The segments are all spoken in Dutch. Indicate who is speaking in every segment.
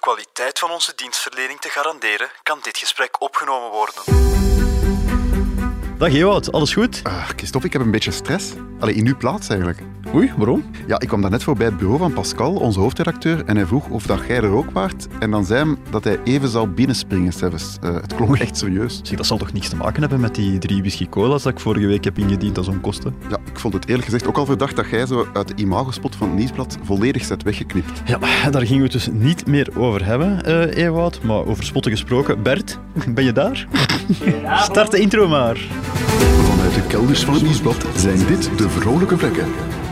Speaker 1: kwaliteit van onze dienstverlening te garanderen, kan dit gesprek opgenomen worden.
Speaker 2: Dag Ewout, alles goed?
Speaker 3: Uh, Christophe, ik heb een beetje stress. Allee, in uw plaats eigenlijk.
Speaker 2: Oei, waarom?
Speaker 3: Ja, ik kwam daarnet voorbij het bureau van Pascal, onze hoofdredacteur, en hij vroeg of dat jij er ook waart. En dan zei hij dat hij even zou binnenspringen, zelfs. Uh, het klonk echt serieus.
Speaker 2: Zeg, dat zal toch niks te maken hebben met die drie whisky cola's dat ik vorige week heb ingediend als onkosten?
Speaker 3: Ja, ik vond het eerlijk gezegd ook al verdacht dat jij zo uit de imagospot van het Nieuwsblad volledig zet weggeknipt.
Speaker 2: Ja, daar gingen we het dus niet meer over hebben, uh, Ewout. Maar over spotten gesproken. Bert, ben je daar? Ja, Start de intro maar.
Speaker 4: Vanuit de kelders van het Nieuwsblad zijn dit de vrolijke vlekken.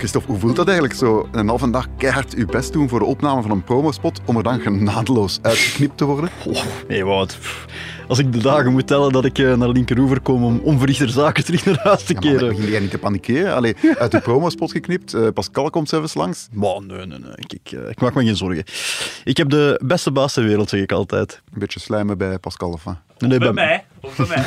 Speaker 3: Christophe, hoe voelt dat eigenlijk zo? Een halve dag keihard uw best doen voor de opname van een promospot om er dan genadeloos uitgeknipt te worden?
Speaker 2: Oh, nee, wat. Als ik de dagen moet tellen dat ik eh, naar Linkeroever kom om onverrichter zaken terug naar huis te
Speaker 3: Ja,
Speaker 2: keren.
Speaker 3: maar begin jij niet te panikeren? Allee, uit uw promospot geknipt, eh, Pascal komt zelfs langs.
Speaker 2: Maar nee, nee, nee. Ik, ik, eh, ik maak me geen zorgen. Ik heb de beste baas ter wereld, zeg ik altijd.
Speaker 3: Een beetje slijmen bij Pascal of wat?
Speaker 2: Nee,
Speaker 5: Bij mij. Of bij mij.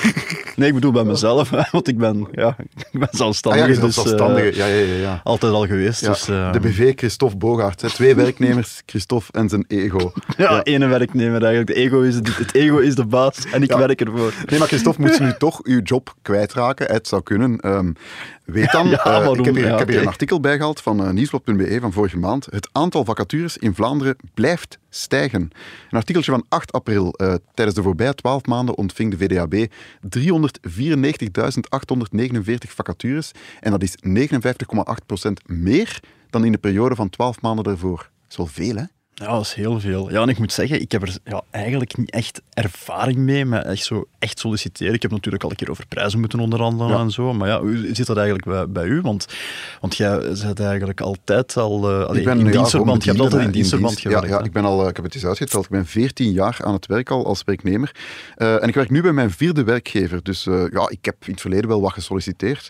Speaker 2: nee, ik bedoel bij mezelf, hè, want ik ben, ja, ik ben
Speaker 3: Ah
Speaker 2: zelfstandig.
Speaker 3: ja, bent
Speaker 2: dus, eh,
Speaker 3: zelfstandige. Ja, ja, ja. ja.
Speaker 2: altijd al geweest.
Speaker 3: Ja,
Speaker 2: dus, eh,
Speaker 3: de BV Christophe Bogaert. Hè. Twee werknemers, Christophe en zijn ego.
Speaker 2: ja, ene werknemer eigenlijk. De ego is, het, het ego is de baas en ik
Speaker 3: Ja.
Speaker 2: werk ervoor.
Speaker 3: Nee, maar Christophe, moet je nu toch uw job kwijtraken? Het zou kunnen. Ehm, weet dan,
Speaker 2: Ja,
Speaker 3: eh,
Speaker 2: waarom?
Speaker 3: ik heb hier,
Speaker 2: Ja,
Speaker 3: ik heb hier
Speaker 2: oké.
Speaker 3: een artikel bijgehaald van nieuwsblad.be van vorige maand. Het aantal vacatures in Vlaanderen blijft stijgen. Een artikeltje van 8 april. Eh, tijdens de voorbije 12 maanden ontving de VDAB 394.849 vacatures. En dat is 59,8% meer dan in de periode van 12 maanden daarvoor. Wel veel, hè?
Speaker 2: Ja, dat is heel veel. Ja, en ik moet zeggen, ik heb er ja, eigenlijk niet echt ervaring mee met echt, zo, echt solliciteren. Ik heb natuurlijk al een keer over prijzen moeten onderhandelen
Speaker 3: Ja.
Speaker 2: en zo. Maar ja, hoe zit dat eigenlijk bij, bij u? Want, want jij bent eigenlijk altijd al uh, allee,
Speaker 3: ik ben,
Speaker 2: in
Speaker 3: ja,
Speaker 2: dienstverband. Je hebt altijd in dienstverband
Speaker 3: dienst.
Speaker 2: gewerkt.
Speaker 3: Ja, ja, ik, ben al, eh, ik heb het eens uitgeteld. Ik ben 14 jaar aan het werk al als werknemer. Eh, en ik werk nu bij mijn vierde werkgever. Dus eh, ja, ik heb in het verleden wel wat gesolliciteerd.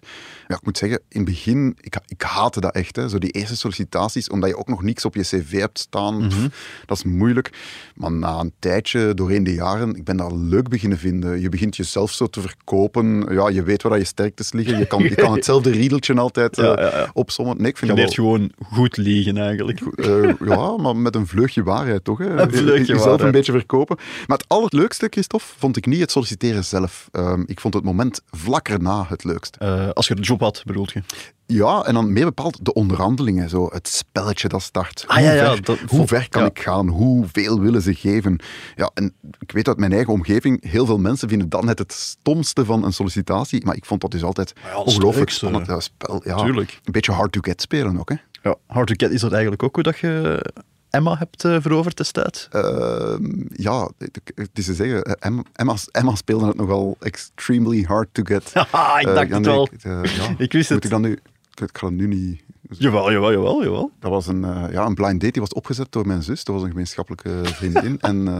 Speaker 3: Ja, ik moet zeggen, in het begin, ik, ik haatte dat echt. Hè. Zo die eerste sollicitaties, omdat je ook nog niks op je cv hebt staan. Pff, dat is moeilijk. Maar na een tijdje, doorheen de jaren, ik ben dat leuk beginnen vinden. Je begint jezelf zo te verkopen. Ja, je weet waar je sterktes liggen. Je kan, je kan hetzelfde riedeltje altijd eh
Speaker 2: Ja, ja, ja.
Speaker 3: opsommen. Nee, ik vind
Speaker 2: Je
Speaker 3: dat
Speaker 2: leert
Speaker 3: wel...
Speaker 2: gewoon goed liegen eigenlijk.
Speaker 3: Eh, ja, maar met een vleugje waarheid, toch? Hè?
Speaker 2: Een vleugje
Speaker 3: Jezelf een beetje verkopen. Maar het allerleukste, Christophe, vond ik niet het solliciteren zelf. Ehm, ik vond het moment vlak erna het leukst.
Speaker 2: Eh, als je de job had, bedoelt je?
Speaker 3: Ja, en dan meer bepaald de onderhandelingen, zo, het spelletje dat start.
Speaker 2: Ah, ja, ja,
Speaker 3: hoe ver,
Speaker 2: dat
Speaker 3: hoe ver kan
Speaker 2: ja.
Speaker 3: ik gaan? Hoeveel willen ze geven? Ja, en ik weet uit mijn eigen omgeving, heel veel mensen vinden dat net het stomste van een sollicitatie. Maar ik vond dat dus altijd
Speaker 2: ja, het
Speaker 3: ongelooflijk spannend. Ja, spel, ja,
Speaker 2: Tuurlijk.
Speaker 3: Een beetje hard to get spelen ook, hè.
Speaker 2: Ja. Hard to Get, is dat eigenlijk ook hoe dat je Emma hebt uh, veroverd destijds?
Speaker 3: Ehm, ja, het het is te zeggen, eh, Emma, Emma, Emma speelde het nogal extremely hard to get.
Speaker 2: Haha, ik
Speaker 3: Eh,
Speaker 2: dacht
Speaker 3: ja,
Speaker 2: het wel.
Speaker 3: Ik, eh, ja.
Speaker 2: Ik wist
Speaker 3: Moet
Speaker 2: het.
Speaker 3: ik dan nu... Ik ga het nu niet...
Speaker 2: Jawel, jawel, jawel, jawel.
Speaker 3: Dat was een, eh, ja, een blind date die was opgezet door mijn zus. Dat was een gemeenschappelijke vriendin. en eh,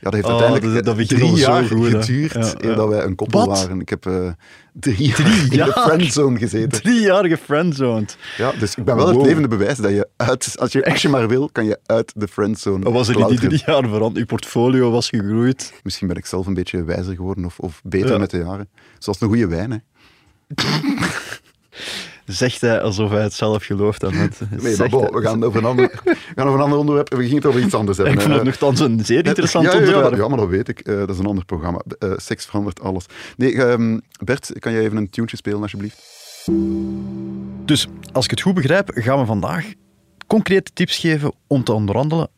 Speaker 3: ja, dat heeft
Speaker 2: Oh,
Speaker 3: uiteindelijk
Speaker 2: dat-
Speaker 3: drie jaar
Speaker 2: goed,
Speaker 3: geduurd
Speaker 2: Ja,
Speaker 3: eer
Speaker 2: ja.
Speaker 3: dat wij een koppel
Speaker 2: Wat?
Speaker 3: waren. Ik heb eh, drie, jaar in
Speaker 2: jaar?
Speaker 3: de friendzone gezeten.
Speaker 2: Drie jaar gefriendzoned.
Speaker 3: Ja, dus ik ben wel het levende bewijs dat je uit... Als je, als je maar wil, kan je uit de friendzone
Speaker 2: Wat was er in die drie jaar veranderd? Uw portfolio was gegroeid.
Speaker 3: Misschien ben ik zelf een beetje wijzer geworden of, of beter
Speaker 2: Ja.
Speaker 3: met de jaren. Zoals een goede wijn, hè.
Speaker 2: Zegt hij alsof hij het zelf gelooft. En het,
Speaker 3: Nee, maar bon, we gaan over een ander, we gaan over een ander onderwerp. We gingen het over iets anders hebben.
Speaker 2: Ik vond het nogthans een zeer interessant
Speaker 3: ja, ja, ja,
Speaker 2: onderwerp.
Speaker 3: ja, maar dat weet ik. Eh, dat is een ander programma. Eh, seks verandert alles. Nee, ehm, Bert, kan jij even een tuentje spelen, alsjeblieft?
Speaker 2: Dus als ik het goed begrijp, gaan we vandaag concrete tips geven om te onderhandelen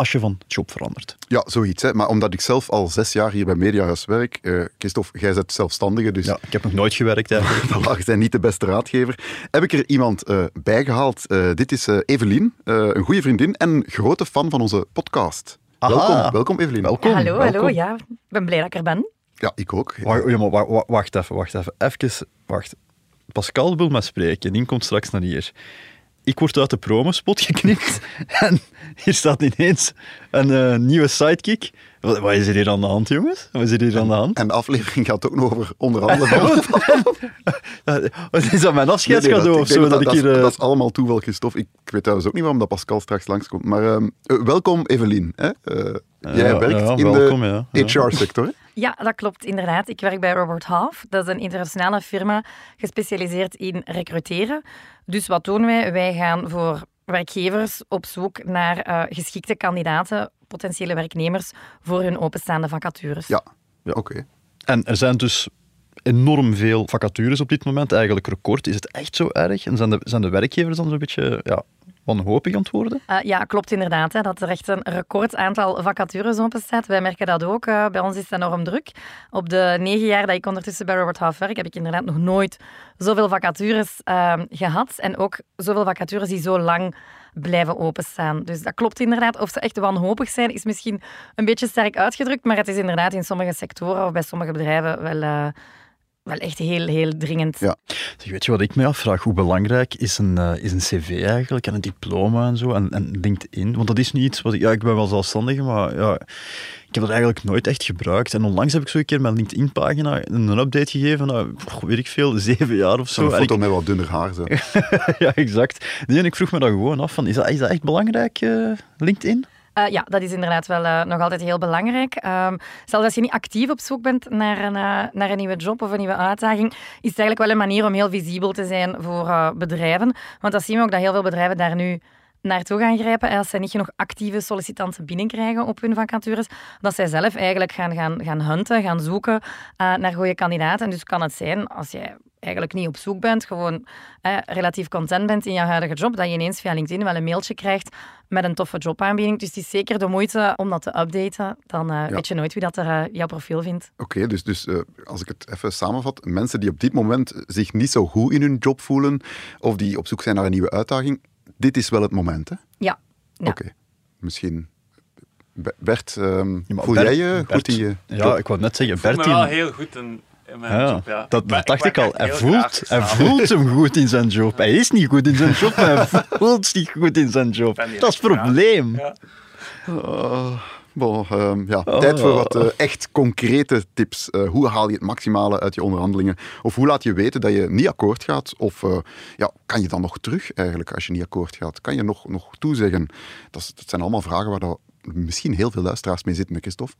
Speaker 2: als je van job verandert.
Speaker 3: Ja, zoiets. Hè. Maar omdat ik zelf al zes jaar hier bij Mediahuis werk, eh Christophe, jij bent zelfstandige, dus
Speaker 2: Ja, ik heb nog nooit gewerkt eigenlijk.
Speaker 3: Voilà, je bent niet de beste raadgever. Heb ik er iemand eh bijgehaald. Eh, dit is eh, Evelien, eh, een goede vriendin en grote fan van onze podcast.
Speaker 2: Aha.
Speaker 3: Welkom, welkom Evelien.
Speaker 2: Welkom.
Speaker 6: hallo,
Speaker 2: welkom.
Speaker 6: hallo. Ja, ik ben blij dat ik er ben.
Speaker 3: Ja, ik ook.
Speaker 2: Wacht, ja, maar even, wacht even. Even, wacht. Pascal wil me spreken, die komt straks naar hier. Ik word uit de promospot geknipt en hier staat ineens een eh, nieuwe sidekick. Wat, wat is er hier aan de hand, jongens? Wat is er hier aan de hand?
Speaker 3: En de aflevering gaat ook nog over onder andere...
Speaker 2: Eh, Wat is dat mijn afscheidscadeau
Speaker 3: Nee, nee,
Speaker 2: of
Speaker 3: dat,
Speaker 2: zo?
Speaker 3: ik
Speaker 2: Dat,
Speaker 3: dat,
Speaker 2: ik
Speaker 3: dat,
Speaker 2: hier,
Speaker 3: is,
Speaker 2: eh,
Speaker 3: dat is allemaal toeval, Christophe. Ik weet trouwens ook niet waarom dat Pascal straks langskomt. Maar ehm, eh, welkom, Evelien. Hè? Jij
Speaker 2: ja,
Speaker 3: werkt
Speaker 2: ja,
Speaker 3: in de
Speaker 2: ja.
Speaker 3: HR-sector.
Speaker 6: Ja, dat klopt inderdaad. Ik werk bij Robert Half. Dat is een internationale firma gespecialiseerd in recruteren. Dus wat doen wij? Wij gaan voor werkgevers op zoek naar eh, geschikte kandidaten, potentiële werknemers, voor hun openstaande vacatures.
Speaker 3: Ja, ja oké.
Speaker 2: En er zijn dus enorm veel vacatures op dit moment, eigenlijk record. Is het echt zo erg? En zijn de, zijn de werkgevers dan zo'n beetje ja, wanhopig aan het worden?
Speaker 6: Eh, ja, klopt inderdaad. Hè, dat er echt een record aantal vacatures openstaat. Wij merken dat ook. eh, bij ons is het enorm druk. Op de negen jaar dat ik ondertussen bij Robert Half werk, heb ik inderdaad nog nooit zoveel vacatures eh, gehad. En ook zoveel vacatures die zo lang blijven openstaan. Dus dat klopt inderdaad. Of ze echt wanhopig zijn, is misschien een beetje sterk uitgedrukt. Maar het is inderdaad in sommige sectoren of bij sommige bedrijven wel, eh, wel echt heel, heel dringend.
Speaker 3: Ja.
Speaker 2: Zeg, weet je wat ik me afvraag? Hoe belangrijk is een, eh, is een cv eigenlijk en een diploma en zo en, en LinkedIn? Want dat is niet iets wat ik... Ja, ik ben wel zelfstandige, maar ja, ik heb dat eigenlijk nooit echt gebruikt. En onlangs heb ik zo een keer mijn LinkedIn-pagina een update gegeven na, goh, weet ik veel, zeven jaar of zo.
Speaker 3: Zo'n
Speaker 2: En
Speaker 3: foto
Speaker 2: ik-
Speaker 3: met wat dunner haar. Zo.
Speaker 2: ja, exact. Nee, en ik vroeg me dan gewoon af, van, is, dat, is dat echt belangrijk, eh, LinkedIn?
Speaker 6: Eh, ja, dat is inderdaad wel eh, nog altijd heel belangrijk. Ehm, zelfs als je niet actief op zoek bent naar een, eh, naar een nieuwe job of een nieuwe uitdaging, is het eigenlijk wel een manier om heel visibel te zijn voor bedrijven. Want dat zien we ook dat heel veel bedrijven daar nu naartoe gaan grijpen. En als zij niet genoeg actieve sollicitanten binnenkrijgen op hun vacatures, dat zij zelf eigenlijk gaan, gaan, gaan hunten, gaan zoeken eh, naar goede kandidaten. En dus kan het zijn, als jij eigenlijk niet op zoek bent, gewoon eh, relatief content bent in jouw huidige job, dat je ineens via LinkedIn wel een mailtje krijgt met een toffe jobaanbieding. Dus het is zeker de moeite om dat te updaten. Dan eh, weet je nooit wie dat er jouw profiel vindt.
Speaker 3: Oké, dus, dus als ik het even samenvat, mensen die op dit moment zich niet zo goed in hun job voelen, of die op zoek zijn naar een nieuwe uitdaging, dit is wel het moment, hè?
Speaker 6: Ja. ja.
Speaker 3: Oké. Misschien... Be- Bert, ehm,
Speaker 2: Ja,
Speaker 3: voel
Speaker 2: Bert-
Speaker 3: jij je goed
Speaker 2: Bert-
Speaker 3: in je
Speaker 2: Ja,
Speaker 3: job?
Speaker 2: ik wou net zeggen,
Speaker 7: Ik voel me
Speaker 2: Bertie...
Speaker 7: wel heel goed in, in mijn
Speaker 2: Ja,
Speaker 7: job, ja.
Speaker 2: dat, dacht ik, al. Hij voelt, hij voelt hem goed in zijn job. Hij is niet goed in zijn job, maar hij voelt zich goed in zijn job. Dat is het probleem.
Speaker 7: Ja.
Speaker 3: Bon, ehm, ja,
Speaker 2: Oh.
Speaker 3: Tijd voor wat eh, echt concrete tips. Eh, hoe haal je het maximale uit je onderhandelingen? Of hoe laat je weten dat je niet akkoord gaat? Of eh, ja, kan je dan nog terug eigenlijk als je niet akkoord gaat? Kan je nog, nog toezeggen? Dat, is- dat zijn allemaal vragen waar dat misschien heel veel luisteraars mee zitten, Christophe.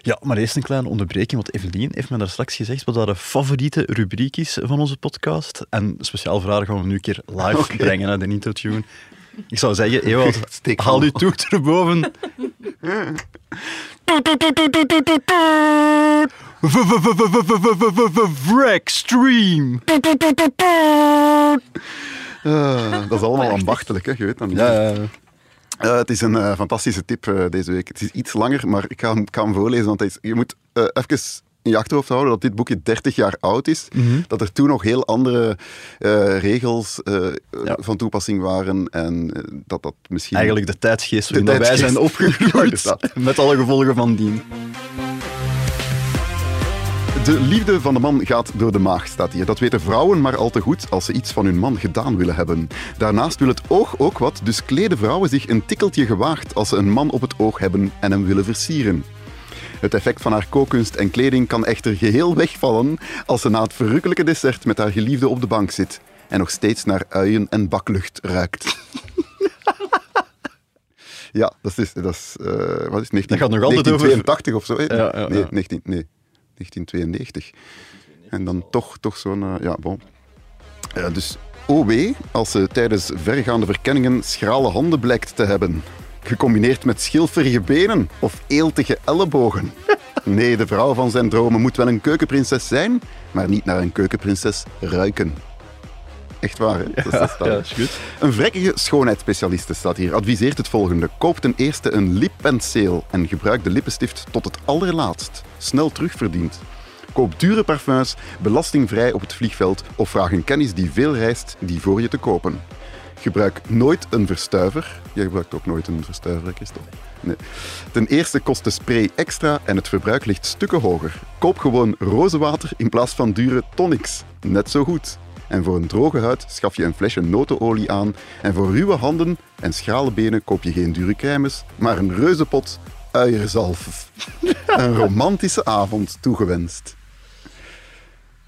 Speaker 2: Ja, maar eerst een kleine onderbreking, want Evelien heeft me daar straks gezegd wat haar favoriete rubriek is van onze podcast. En speciaal vragen gaan we nu een keer live brengen, hè, de Intotune. Ik zou zeggen, Ewald, haal uw toet erboven. Wreck Stream.
Speaker 3: Eh, dat is allemaal ambachtelijk, hè? je weet dat niet.
Speaker 2: Ja, ja, ja.
Speaker 3: Eh, het is een eh, fantastische tip deze week. Het is iets langer, maar ik ga hem, ik ga hem voorlezen. Want is, je moet even in je achterhoofd houden dat dit boekje 30 jaar oud is.
Speaker 2: Mhm.
Speaker 3: Dat er toen nog heel andere eh, regels eh,
Speaker 2: Ja.
Speaker 3: van toepassing waren. En eh, dat dat misschien...
Speaker 2: Eigenlijk de tijdsgeest waarin wij zijn opgegroeid.
Speaker 3: Ja,
Speaker 2: met alle gevolgen van dien.
Speaker 3: De liefde van de man gaat door de maag, staat hier. Dat weten vrouwen maar al te goed als ze iets van hun man gedaan willen hebben. Daarnaast wil het oog ook wat, dus kleden vrouwen zich een tikkeltje gewaagd als ze een man op het oog hebben en hem willen versieren. Het effect van haar kookkunst en kleding kan echter geheel wegvallen als ze na het verrukkelijke dessert met haar geliefde op de bank zit en nog steeds naar uien en baklucht ruikt. Ja, dat is, dat is, eh, wat is het, 19,
Speaker 2: Dat gaat nog altijd over-
Speaker 3: 1982 of zo. hè?
Speaker 2: Ja, ja,
Speaker 3: nee,
Speaker 2: ja.
Speaker 3: 19, nee, 1992. En dan toch, toch zo'n... eh, ja, bon. Eh, dus OW, als ze tijdens vergaande verkenningen schrale handen blijkt te hebben. Gecombineerd met schilferige benen of eeltige ellebogen. Nee, de vrouw van zijn dromen moet wel een keukenprinses zijn, maar niet naar een keukenprinses ruiken. Echt waar, hè? Dat is- dat
Speaker 2: Ja, is goed.
Speaker 3: Een vrekkige schoonheidsspecialiste staat hier. Adviseert het volgende. Koop ten eerste een lippenseel en gebruik de lippenstift tot het allerlaatst. Snel terugverdiend. Koop dure parfums, belastingvrij op het vliegveld of vraag een kennis die veel reist die voor je te kopen. Gebruik nooit een verstuiver. Jij gebruikt ook nooit een verstuiver, hè, Christophe? Nee. Ten eerste kost de spray extra en het verbruik ligt stukken hoger. Koop gewoon rozenwater in plaats van dure tonics. Net zo goed. En voor een droge huid schaf je een flesje notenolie aan. En voor ruwe handen en schrale benen koop je geen dure crèmes, maar een reuzenpot uierzalf. een romantische avond toegewenst.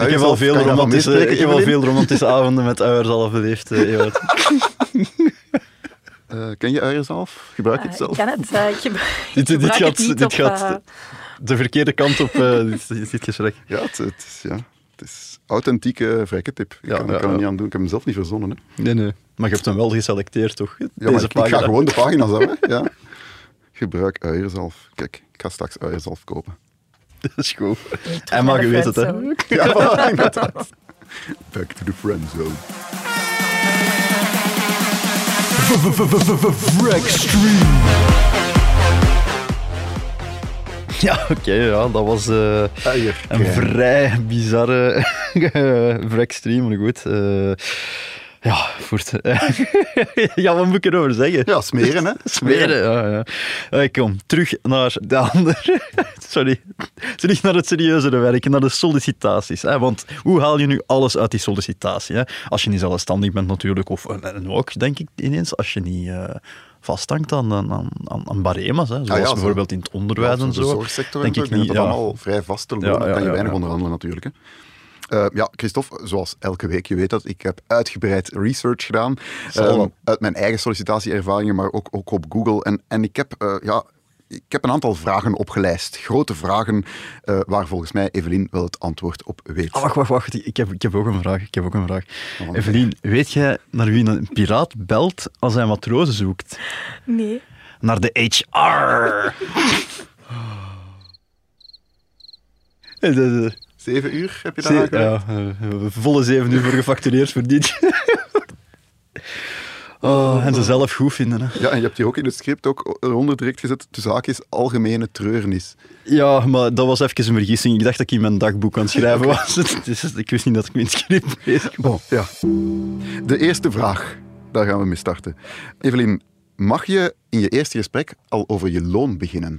Speaker 2: Ik heb al
Speaker 3: Uierzalf,
Speaker 2: veel romantische, ik heb veel romantische avonden met uierzalf beleefd, eh, Ewout.
Speaker 3: Eh, ken je uierzalf? Gebruik je het
Speaker 6: Eh,
Speaker 3: zelf?
Speaker 6: ik ken het. eh, ik
Speaker 2: Dit, gaat,
Speaker 6: het niet
Speaker 2: dit
Speaker 6: op,
Speaker 2: gaat de verkeerde kant op, eh, dit, dit, dit gesprek.
Speaker 3: Ja, het, het is, ja, het is authentieke vrekketip. Ik
Speaker 2: Ja,
Speaker 3: kan,
Speaker 2: ja,
Speaker 3: ik kan er
Speaker 2: ja.
Speaker 3: niet aan doen. Ik heb hem zelf niet verzonnen. Hè.
Speaker 2: Nee, nee. Maar je hebt hem wel geselecteerd, toch?
Speaker 3: Ja, maar
Speaker 2: Deze
Speaker 3: ik, ik ga gewoon de pagina's. Hè. Ja. Gebruik uierzalf. Kijk, ik ga straks uierzalf kopen.
Speaker 2: Dat is goed.
Speaker 6: terug
Speaker 2: En maar
Speaker 6: naar
Speaker 2: je weet het, hè.
Speaker 6: friendzone.
Speaker 3: Ja, inderdaad. Back to the friend zone.
Speaker 2: Ja, oké, ja, dat was eh, een vrij bizarre wreckstream, maar goed. eh, ja, voert. ja, wat moet ik erover zeggen?
Speaker 3: Ja, smeren, hè?
Speaker 2: Smeren, ja, ja. Eh, kom, terug naar de andere. Sorry. Terug naar het serieuzere werk, naar de sollicitaties. Hè? Want hoe haal je nu alles uit die sollicitatie? Hè? Als je niet zelfstandig bent natuurlijk, of en, ook, denk ik ineens, als je niet eh, vasthangt aan, aan, aan, aan barema's, hè? zoals
Speaker 3: Ah ja, zo.
Speaker 2: bijvoorbeeld in het onderwijs
Speaker 3: Ja,
Speaker 2: en
Speaker 3: zo. De zorgsector
Speaker 2: denk ik niet,
Speaker 3: dat
Speaker 2: ja.
Speaker 3: allemaal vrij vast te lonen.
Speaker 2: ja,
Speaker 3: kan je weinig onderhandelen natuurlijk. Hè. Eh, ja, Christophe, zoals elke week, je weet dat, ik heb uitgebreid research gedaan. Ehm, uit mijn eigen sollicitatieervaringen, maar ook, ook op Google. En, en ik, heb, eh, ja, ik heb een aantal vragen opgelijst. Grote vragen eh, waar volgens mij Evelien wel het antwoord op weet.
Speaker 2: Ah, wacht, wacht, wacht. Ik heb, ik heb ook een vraag. Ik heb ook een vraag.
Speaker 3: Oh,
Speaker 2: Evelien, weet jij naar wie een piraat belt als hij matrozen zoekt?
Speaker 6: Nee.
Speaker 2: Naar de HR. De- de-
Speaker 3: Zeven uur heb je daar
Speaker 2: Ze- ja, eh, volle zeven uur voor gefactureerd verdiend. Oh, en ze zelf goed vinden. Hè.
Speaker 3: Ja, en je hebt hier ook in het script ook eronder direct gezet, tussen haakjes, algemene treurnis.
Speaker 2: Ja, maar dat was even een vergissing. Ik dacht dat ik in mijn dagboek aan het schrijven was. Dus ik wist niet dat ik het script bezig was.
Speaker 3: Ja. De eerste vraag, daar gaan we mee starten. Evelien, mag je in je eerste gesprek al over je loon beginnen?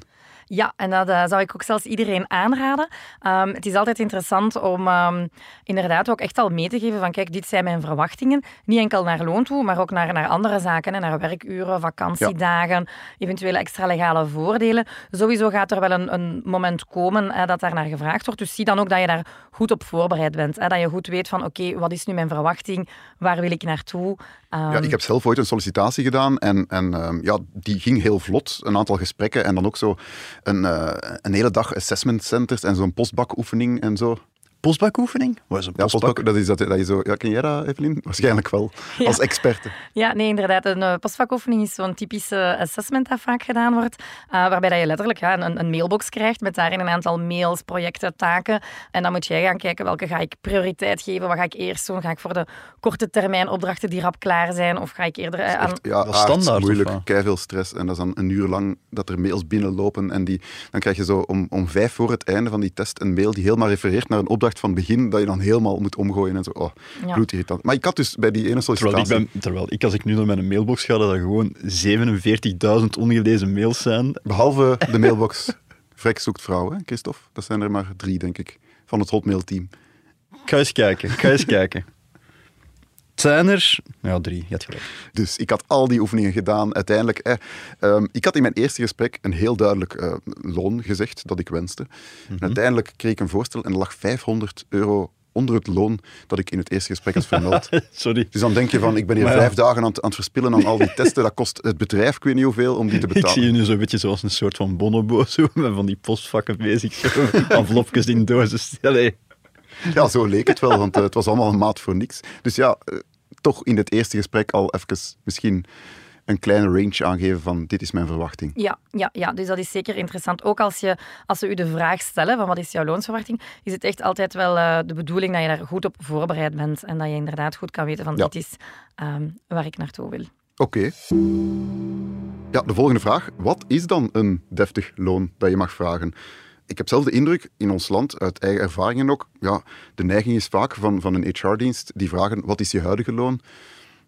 Speaker 6: Ja, en dat eh, zou ik ook zelfs iedereen aanraden. Ehm, het is altijd interessant om ehm, inderdaad ook echt al mee te geven van kijk, dit zijn mijn verwachtingen. Niet enkel naar loon toe, maar ook naar, naar andere zaken. Hè, naar werkuren, vakantiedagen, eventuele extra legale voordelen. Sowieso gaat er wel een, een moment komen hè, dat daar naar gevraagd wordt. Dus zie dan ook dat je daar goed op voorbereid bent. Hè, dat je goed weet van oké, wat is nu mijn verwachting? Waar wil ik naartoe? Ehm,
Speaker 3: Ja, ik heb zelf ooit een sollicitatie gedaan en, en ehm, ja, die ging heel vlot. Een aantal gesprekken en dan ook zo een, eh, een hele dag assessment centers en zo'n postbakoefening en zo.
Speaker 2: Postbakoefening? Wat is een
Speaker 3: Ja,
Speaker 2: postbak?
Speaker 3: dat is dat, dat je zo... Ja, ken jij dat, Evelien? Waarschijnlijk wel.
Speaker 6: Ja.
Speaker 3: Als experte.
Speaker 6: Ja, nee, inderdaad. Een uh, postvakoefening is zo'n typische assessment dat vaak gedaan wordt, uh, waarbij dat je letterlijk ja, een, een, mailbox krijgt met daarin een aantal mails, projecten, taken. En dan moet jij gaan kijken welke ga ik prioriteit geven, wat ga ik eerst doen? Ga ik voor de korte termijn opdrachten die rap klaar zijn, of ga ik eerder uh, aan...
Speaker 3: Echt, ja,
Speaker 2: Dat is standaard,
Speaker 3: moeilijk, keiveel stress. En dat is dan een uur lang dat er mails binnenlopen. En die, dan krijg je zo om, om vijf voor het einde van die test een mail die helemaal refereert naar een opdracht van het begin, dat je dan helemaal moet omgooien en zo. Oh,
Speaker 6: Ja.
Speaker 3: bloedirritant. Maar ik had dus bij die ene
Speaker 2: Terwijl
Speaker 3: sollicitatie...
Speaker 2: ik, ben, terwijl ik, als ik nu naar mijn mailbox ga, dat er gewoon 47.000 ongelezen mails zijn.
Speaker 3: Behalve de mailbox Vrek zoekt vrouw, hè, Christophe? Dat zijn er maar drie, denk ik, van het Hotmail-team.
Speaker 2: Ik ga eens kijken, ik ga eens kijken. Het zijn er... Ja, drie, je hebt gelijk.
Speaker 3: Dus ik had al die oefeningen gedaan. Uiteindelijk, eh, ehm, ik had in mijn eerste gesprek een heel duidelijk eh, loon gezegd dat ik wenste. En uiteindelijk kreeg ik een voorstel en er lag 500 euro onder het loon dat ik in het eerste gesprek had vermeld.
Speaker 2: Sorry.
Speaker 3: Dus dan denk je van, ik ben hier
Speaker 2: ja.
Speaker 3: vijf dagen aan, het- aan het verspillen aan al die testen. Dat kost het bedrijf, ik weet niet hoeveel, om die te
Speaker 2: Ik
Speaker 3: betalen.
Speaker 2: zie je nu zo'n beetje zoals een soort van bonobo, zo, met van die postvakken bezig, zo, envelopjes in dozen. Allee.
Speaker 3: Ja, zo leek het wel, want eh, het was allemaal een maat voor niks. Dus ja, eh, toch in het eerste gesprek al even misschien een kleine range aangeven van dit is mijn verwachting.
Speaker 6: Ja, ja, ja, dus dat is zeker interessant. Ook als, je, als ze u de vraag stellen van wat is jouw loonsverwachting, is het echt altijd wel eh, de bedoeling dat je daar goed op voorbereid bent en dat je inderdaad goed kan weten van
Speaker 3: Ja.
Speaker 6: dit is ehm, waar ik naartoe wil.
Speaker 3: Oké. Ja, de volgende vraag. Wat is dan een deftig loon dat je mag vragen? Ik heb zelf de indruk, in ons land, uit eigen ervaringen ook, ja, de neiging is vaak van, van een HR-dienst, die vragen, wat is je huidige loon?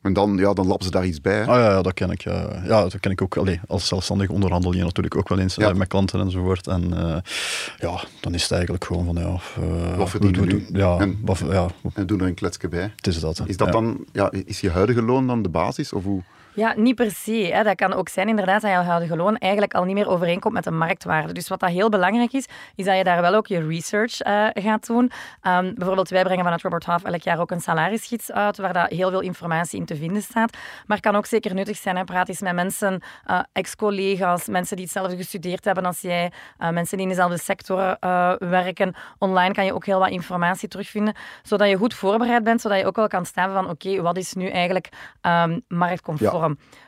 Speaker 3: En dan, ja, dan lappen ze daar iets bij.
Speaker 2: Ah ja, ja, dat ken ik. Ja, ja dat ken ik ook. Allee, als zelfstandig onderhandel je natuurlijk ook wel eens
Speaker 3: Ja.
Speaker 2: eh, met klanten enzovoort. En eh, ja, dan is het eigenlijk gewoon van ja... eh,
Speaker 3: Wat verdien
Speaker 2: we- doen- Ja,
Speaker 3: En-
Speaker 2: wat- ja,
Speaker 3: En doen er een kletsje bij.
Speaker 2: het is dat. hè.
Speaker 3: Is dat
Speaker 2: Ja.
Speaker 3: dan, ja, is je huidige loon dan de basis? Of hoe?
Speaker 6: Ja, niet per se. Hè. Dat kan ook zijn inderdaad dat je huidige loon eigenlijk al niet meer overeenkomt met de marktwaarde. Dus wat dat heel belangrijk is, is dat je daar wel ook je research eh, gaat doen. Ehm, bijvoorbeeld, wij brengen vanuit Robert Half elk jaar ook een salarisgids uit, waar dat heel veel informatie in te vinden staat. Maar het kan ook zeker nuttig zijn. Hè. Praat eens met mensen, eh, ex-collega's, mensen die hetzelfde gestudeerd hebben als jij, eh, mensen die in dezelfde sector werken. Online kan je ook heel wat informatie terugvinden, zodat je goed voorbereid bent, zodat je ook wel kan staan van oké, wat is nu eigenlijk ehm, marktconform?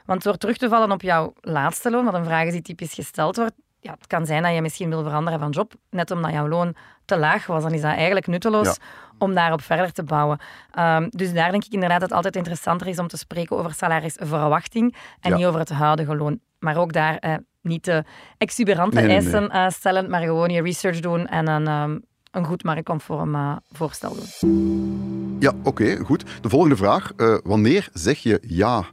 Speaker 6: Want door terug te vallen op jouw laatste loon, wat een vraag is die typisch gesteld wordt, ja, het kan zijn dat je misschien wil veranderen van job, net omdat jouw loon te laag was. Dan is dat eigenlijk nutteloos
Speaker 3: Ja.
Speaker 6: om daarop verder te bouwen. Ehm, dus daar denk ik inderdaad dat het altijd interessanter is om te spreken over salarisverwachting en
Speaker 3: Ja.
Speaker 6: niet over het huidige loon. Maar ook daar eh, niet te exuberante
Speaker 3: Nee, nee, nee.
Speaker 6: eisen eh, stellen, maar gewoon je research doen en een, ehm, een goed marktconform eh, voorstel doen.
Speaker 3: Ja, oké, goed. De volgende vraag. eh, wanneer zeg je ja?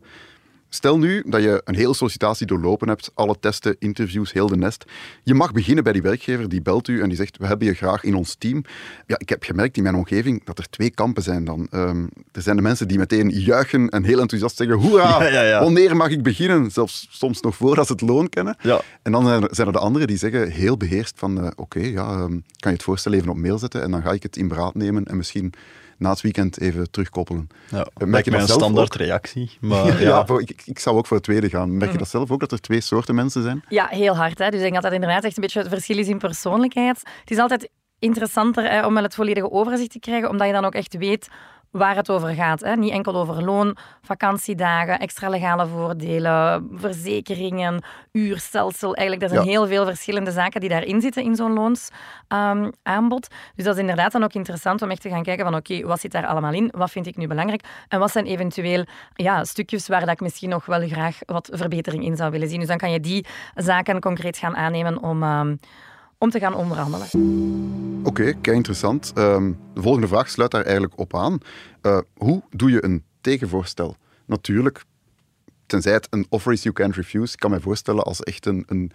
Speaker 3: Stel nu dat je een hele sollicitatie doorlopen hebt, alle testen, interviews, heel de nest. Je mag beginnen bij die werkgever, die belt u en die zegt, we hebben je graag in ons team. Ja, ik heb gemerkt in mijn omgeving dat er twee kampen zijn dan. Ehm, er zijn de mensen die meteen juichen en heel enthousiast zeggen, hoera,
Speaker 2: Ja, ja, ja.
Speaker 3: wanneer mag ik beginnen? Zelfs soms nog voordat ze het loon kennen.
Speaker 2: Ja.
Speaker 3: En dan zijn er, zijn er de anderen die zeggen, heel beheerst van, eh, oké, ja, ehm, kan je het voorstel even op mail zetten en dan ga ik het in beraad nemen en misschien na het weekend even terugkoppelen.
Speaker 2: Ja,
Speaker 3: Merk je dat
Speaker 2: een
Speaker 3: zelf
Speaker 2: standaard
Speaker 3: ook?
Speaker 2: reactie. Maar
Speaker 3: Ja, ik, ik zou ook voor het tweede gaan. Merk je dat zelf ook, dat er twee soorten mensen zijn?
Speaker 6: Ja, heel hard. Hè? Dus ik denk dat dat inderdaad echt een beetje het verschil is in persoonlijkheid. Het is altijd interessanter hè, om wel het volledige overzicht te krijgen, omdat je dan ook echt weet waar het over gaat. Hè? Niet enkel over loon, vakantiedagen, extra legale voordelen, verzekeringen, uurstelsel. Eigenlijk, er zijn
Speaker 3: Ja.
Speaker 6: heel veel verschillende zaken die daarin zitten in zo'n loonsaanbod. dus dat is inderdaad dan ook interessant om echt te gaan kijken van oké, wat zit daar allemaal in? Wat vind ik nu belangrijk? En wat zijn eventueel ja, stukjes waar dat ik misschien nog wel graag wat verbetering in zou willen zien? Dus dan kan je die zaken concreet gaan aannemen om, ehm, om te gaan onderhandelen.
Speaker 3: Oké, kei interessant. Ehm, de volgende vraag sluit daar eigenlijk op aan. Eh, hoe doe je een tegenvoorstel? Natuurlijk, tenzij het een offer is you can't refuse. Ik kan me voorstellen als echt een, een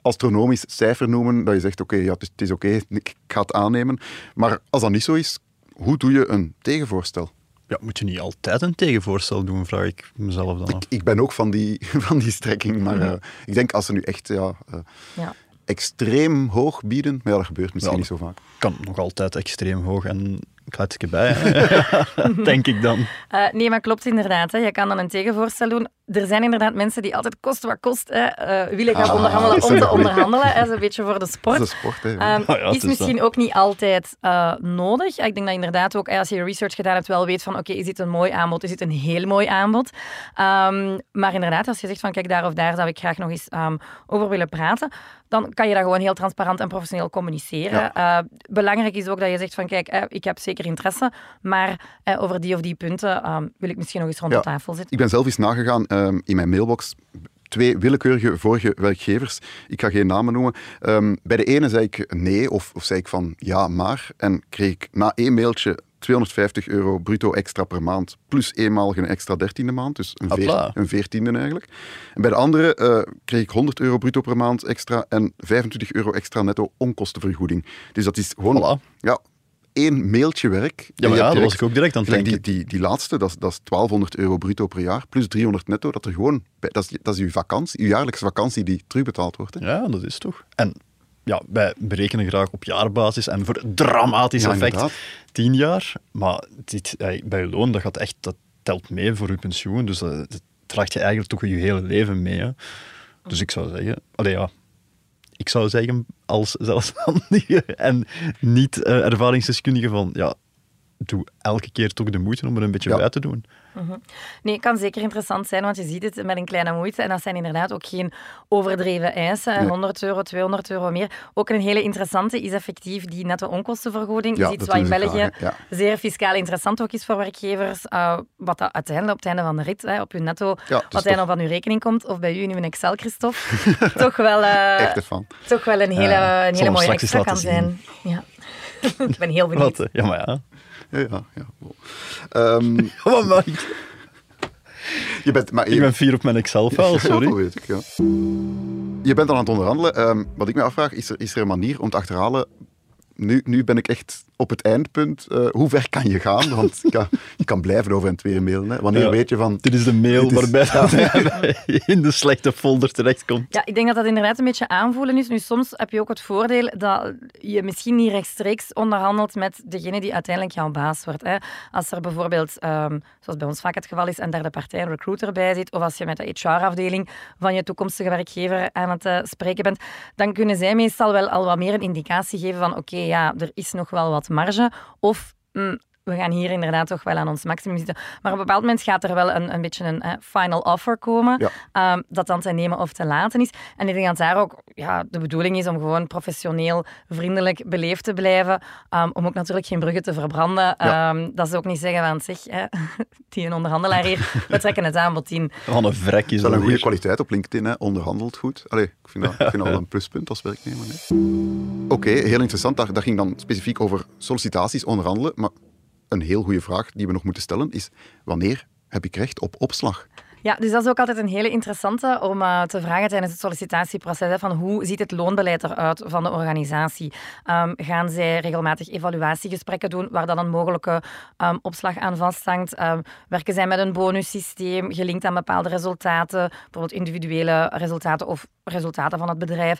Speaker 3: astronomisch cijfer noemen, dat je zegt, oké, ja, het is, oké, ik ga het aannemen. Maar als dat niet zo is, hoe doe je een tegenvoorstel?
Speaker 2: ja, moet je niet altijd een tegenvoorstel doen, vraag ik mezelf dan af.
Speaker 3: Ik ben ook van die, van die strekking, maar eh, ik denk als ze nu echt ja, eh,
Speaker 6: Ja.
Speaker 3: Extreem hoog bieden, maar ja, dat gebeurt misschien
Speaker 2: Ja,
Speaker 3: niet zo vaak.
Speaker 2: Kan nog altijd extreem hoog en kletsje bij, denk ik dan.
Speaker 6: Eh, nee, maar klopt inderdaad. Hè. Je kan dan een tegenvoorstel doen. Er zijn inderdaad mensen die altijd kost wat kost hè, eh, willen gaan
Speaker 3: Ah,
Speaker 6: onderhandelen om te onderhandelen. Dat is een beetje voor de sport.
Speaker 3: Dat is sport, hè.
Speaker 6: Ehm,
Speaker 2: Ah ja,
Speaker 6: is
Speaker 2: is
Speaker 6: misschien ook niet altijd eh, nodig. Ik denk dat je inderdaad ook, als je research gedaan hebt, wel weet van oké, is dit een mooi aanbod, is dit een heel mooi aanbod. Ehm, maar inderdaad, als je zegt van kijk, daar of daar zou ik graag nog eens ehm, over willen praten, dan kan je dat gewoon heel transparant en professioneel communiceren. Eh, belangrijk is ook dat je zegt van kijk, eh, ik heb zeker interesse, maar eh, over die of die punten ehm, wil ik misschien nog eens rond
Speaker 3: Ja.
Speaker 6: de tafel zitten.
Speaker 3: Ik ben zelf eens nagegaan ehm, in mijn mailbox. Twee willekeurige vorige werkgevers. Ik ga geen namen noemen. Ehm, bij de ene zei ik nee, of, of zei ik van ja, maar. En kreeg ik na één mailtje 250 euro bruto extra per maand. Plus eenmalig een extra dertiende maand. Dus een, veer-
Speaker 2: Hopla.
Speaker 3: een veertiende eigenlijk. En bij de andere eh, kreeg ik 100 euro bruto per maand extra. En 25 euro extra netto onkostenvergoeding. Dus dat is gewoon
Speaker 2: Voilà.
Speaker 3: ja, één mailtje werk.
Speaker 2: Ja, maar ja, dat was ik ook direct aan het
Speaker 3: Gelijk die,
Speaker 2: denken.
Speaker 3: die, die laatste, dat is, dat is 1200 euro bruto per jaar, plus 300 netto, dat er gewoon, dat is, dat is uw vakantie, uw jaarlijkse vakantie die terugbetaald wordt. Hè.
Speaker 2: Ja, dat is toch. En ja, wij berekenen graag op jaarbasis en voor het dramatisch
Speaker 3: Ja,
Speaker 2: effect
Speaker 3: inderdaad.
Speaker 2: 10 jaar. Maar dit, bij je loon, dat gaat echt, dat telt mee voor je pensioen. Dus dat, dat draagt je eigenlijk toch je hele leven mee. Hè. Dus ik zou zeggen, allee, ja, ik zou zeggen als zelfstandige en niet eh, ervaringsdeskundige van, ja, doe elke keer toch de moeite om er een beetje
Speaker 3: Ja.
Speaker 2: bij te doen.
Speaker 6: Nee, het kan zeker interessant zijn, want je ziet het met een kleine moeite. En dat zijn inderdaad ook geen overdreven eisen.
Speaker 3: Nee.
Speaker 6: 100 euro, 200 euro meer. Ook een hele interessante is effectief die nette onkostenvergoeding.
Speaker 3: Ja,
Speaker 6: is iets wat in België zeer fiscaal interessant ook is voor werkgevers. eh, wat dat uiteindelijk op het einde van de rit, hè, op je netto,
Speaker 3: is
Speaker 6: wat
Speaker 3: toch-
Speaker 6: van uw rekening komt, of bij u in uw Excel, Christophe, toch wel, eh,
Speaker 3: Echt ervan.
Speaker 6: toch wel een hele,
Speaker 2: Ja,
Speaker 6: een hele mooie extra kan zijn. Ja. Ik ben heel benieuwd.
Speaker 2: Wat, eh, ja, maar ja.
Speaker 3: Ja, ja, ja. wow. Ehm,
Speaker 2: ik?
Speaker 3: Je bent, maar
Speaker 2: Ik ben fier op mijn Excel-file,
Speaker 3: Ja,
Speaker 2: sorry.
Speaker 3: dat weet ik, ja. Je bent aan het onderhandelen. Ehm, wat ik me afvraag, is er, is er een manier om te achterhalen... Nu, nu ben ik echt op het eindpunt. Eh, hoe ver kan je gaan? Want je kan, je kan blijven over en weer mailen. Hè. Wanneer
Speaker 2: Ja.
Speaker 3: weet je van...
Speaker 2: Dit is de mail
Speaker 3: is-
Speaker 2: waarbij dat hij in de slechte folder terechtkomt.
Speaker 6: Ja, ik denk dat dat inderdaad een beetje aanvoelen is. Nu, soms heb je ook het voordeel dat je misschien niet rechtstreeks onderhandelt met degene die uiteindelijk jouw baas wordt. Hè. Als er bijvoorbeeld, ehm, zoals bij ons vaak het geval is, een derde partij, een recruiter bij zit, of als je met de HR-afdeling van je toekomstige werkgever aan het eh, spreken bent, dan kunnen zij meestal wel al wat meer een indicatie geven van oké, ja, er is nog wel wat marge. Of mm, we gaan hier inderdaad toch wel aan ons maximum zitten. Maar op een bepaald moment gaat er wel een, een beetje een final offer komen,
Speaker 3: Ja.
Speaker 6: ehm, dat dan te nemen of te laten is. En ik denk dat daar ook ja, de bedoeling is om gewoon professioneel, vriendelijk, beleefd te blijven. ehm, om ook natuurlijk geen bruggen te verbranden.
Speaker 3: Ja.
Speaker 6: Ehm, dat ze ook niet zeggen van, zeg, hè, die een onderhandelaar hier, we trekken het aanbod in.
Speaker 2: Wat een vrek is
Speaker 3: Dat een goede
Speaker 2: hier.
Speaker 3: kwaliteit op LinkedIn, hè. onderhandelt goed. Allee, ik vind dat, ik vind dat wel een pluspunt als werknemer. hè. Oké, heel interessant. Dat, dat ging dan specifiek over sollicitaties, onderhandelen. Maar een heel goede vraag die we nog moeten stellen is, wanneer heb ik recht op opslag?
Speaker 6: Ja, dus dat is ook altijd een hele interessante om eh, te vragen tijdens het sollicitatieproces. Hè, van hoe ziet het loonbeleid eruit van de organisatie? Ehm, gaan zij regelmatig evaluatiegesprekken doen waar dan een mogelijke ehm, opslag aan vasthangt? Ehm, werken zij met een bonussysteem gelinkt aan bepaalde resultaten, bijvoorbeeld individuele resultaten of resultaten van het bedrijf?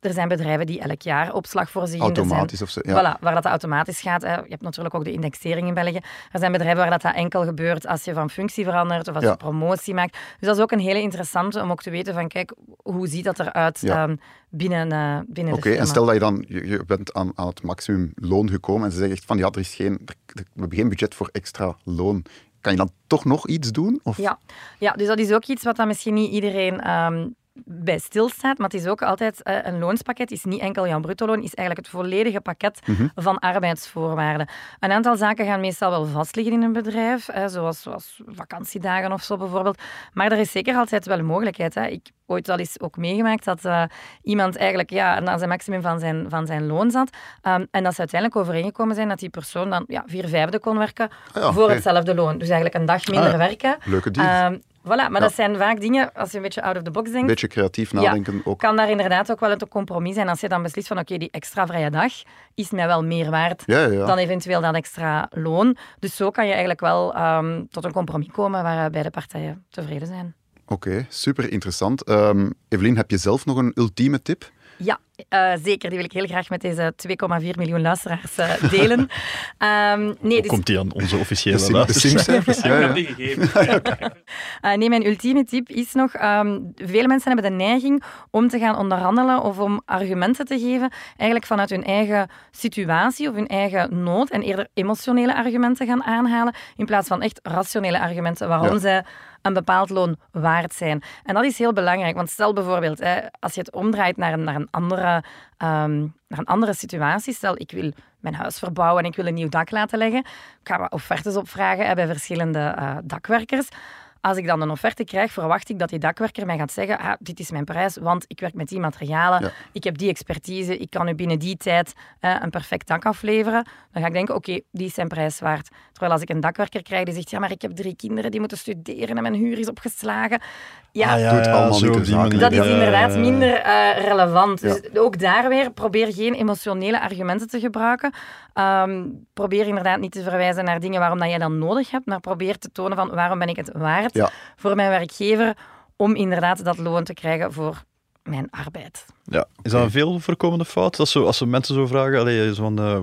Speaker 6: Er zijn bedrijven die elk jaar opslag voorzien. Zijn-
Speaker 3: Automatisch of zo? Ja.
Speaker 6: Voilà, waar dat automatisch gaat. Hè. Je hebt natuurlijk ook de indexering in België. Er zijn bedrijven waar dat, dat enkel gebeurt als je van functie verandert of als
Speaker 3: Ja.
Speaker 6: je promotie maakt. Dus dat is ook een hele interessante om ook te weten van, kijk, hoe ziet dat eruit
Speaker 3: Ja.
Speaker 6: ehm, binnen, eh binnen
Speaker 3: Oké, en stel dat je dan, je, je bent aan, aan het maximum loon gekomen en ze zeggen echt van, ja, er is geen, er- we hebben geen budget voor extra loon. Kan je dan toch nog iets doen? Of?
Speaker 6: Ja. ja, dus dat is ook iets wat dan misschien niet iedereen ehm, bij stilstaat. Maar het is ook altijd eh, een loonspakket, is niet enkel jouw bruttoloon, is eigenlijk het volledige pakket
Speaker 3: Mhm.
Speaker 6: van arbeidsvoorwaarden. Een aantal zaken gaan meestal wel vast liggen in een bedrijf, zoals, zoals vakantiedagen of zo bijvoorbeeld. Maar er is zeker altijd wel een mogelijkheid. Hè. Ik ooit al eens ook meegemaakt dat eh, iemand eigenlijk ja, naar zijn maximum van zijn, van zijn loon zat. Ehm, en dat ze uiteindelijk overeengekomen zijn dat die persoon dan ja, vier vijfde kon werken
Speaker 3: Ah ja,
Speaker 6: voor hetzelfde loon. Dus eigenlijk een dag minder
Speaker 3: Ah,
Speaker 6: werken.
Speaker 3: Leuke deal.
Speaker 6: Ehm, voilà, maar
Speaker 3: Ja.
Speaker 6: dat zijn vaak dingen, als je een beetje out of the box
Speaker 3: Een
Speaker 6: denkt,
Speaker 3: beetje creatief nadenken ook.
Speaker 6: kan daar inderdaad ook wel een compromis zijn. Als je dan beslist van, oké, die extra vrije dag is mij wel meer waard
Speaker 3: Ja,
Speaker 6: dan eventueel dat extra loon. Dus zo kan je eigenlijk wel ehm, tot een compromis komen waar eh, beide partijen tevreden zijn.
Speaker 3: Oké, super interessant. Ehm Evelien, heb je zelf nog een ultieme tip?
Speaker 6: Ja, eh, zeker. Die wil ik heel graag met deze 2,4 miljoen luisteraars eh, delen. Ehm, nee, dus
Speaker 2: Komt die aan onze officiële
Speaker 3: de
Speaker 2: luisteraars?
Speaker 3: Ja, ja.
Speaker 6: Uh, nee, mijn ultieme tip is nog, ehm, veel mensen hebben de neiging om te gaan onderhandelen of om argumenten te geven, eigenlijk vanuit hun eigen situatie of hun eigen nood en eerder emotionele argumenten gaan aanhalen, in plaats van echt rationele argumenten waarom
Speaker 3: Ja.
Speaker 6: zij een bepaald loon waard zijn. En dat is heel belangrijk, want stel bijvoorbeeld, hè, als je het omdraait naar een, naar een, andere, ehm, naar een andere situatie, stel ik wil mijn huis verbouwen en ik wil een nieuw dak laten leggen, ik ga wat offertes opvragen bij verschillende eh, dakwerkers. Als ik dan een offerte krijg, verwacht ik dat die dakwerker mij gaat zeggen ah, dit is mijn prijs, want ik werk met die materialen,
Speaker 3: Ja.
Speaker 6: ik heb die expertise, ik kan u binnen die tijd eh, een perfect dak afleveren. Dan ga ik denken, oké, die is zijn prijs waard. Terwijl als ik een dakwerker krijg die zegt, ja, maar ik heb drie kinderen die moeten studeren en mijn huur is opgeslagen. Ja,
Speaker 2: Ah, ja,
Speaker 3: Doet allemaal
Speaker 2: zo
Speaker 3: niet
Speaker 2: manier.
Speaker 6: dat is inderdaad minder eh, relevant.
Speaker 3: Ja.
Speaker 6: Dus ook daar weer, probeer geen emotionele argumenten te gebruiken. Ehm, probeer inderdaad niet te verwijzen naar dingen waarom dat jij dat nodig hebt, maar probeer te tonen van waarom ben ik het waard
Speaker 3: Ja.
Speaker 6: voor mijn werkgever om inderdaad dat loon te krijgen voor mijn arbeid.
Speaker 2: Ja. Is dat een veel voorkomende fout? Dat zo, als ze mensen zo vragen, allee, zo van, eh,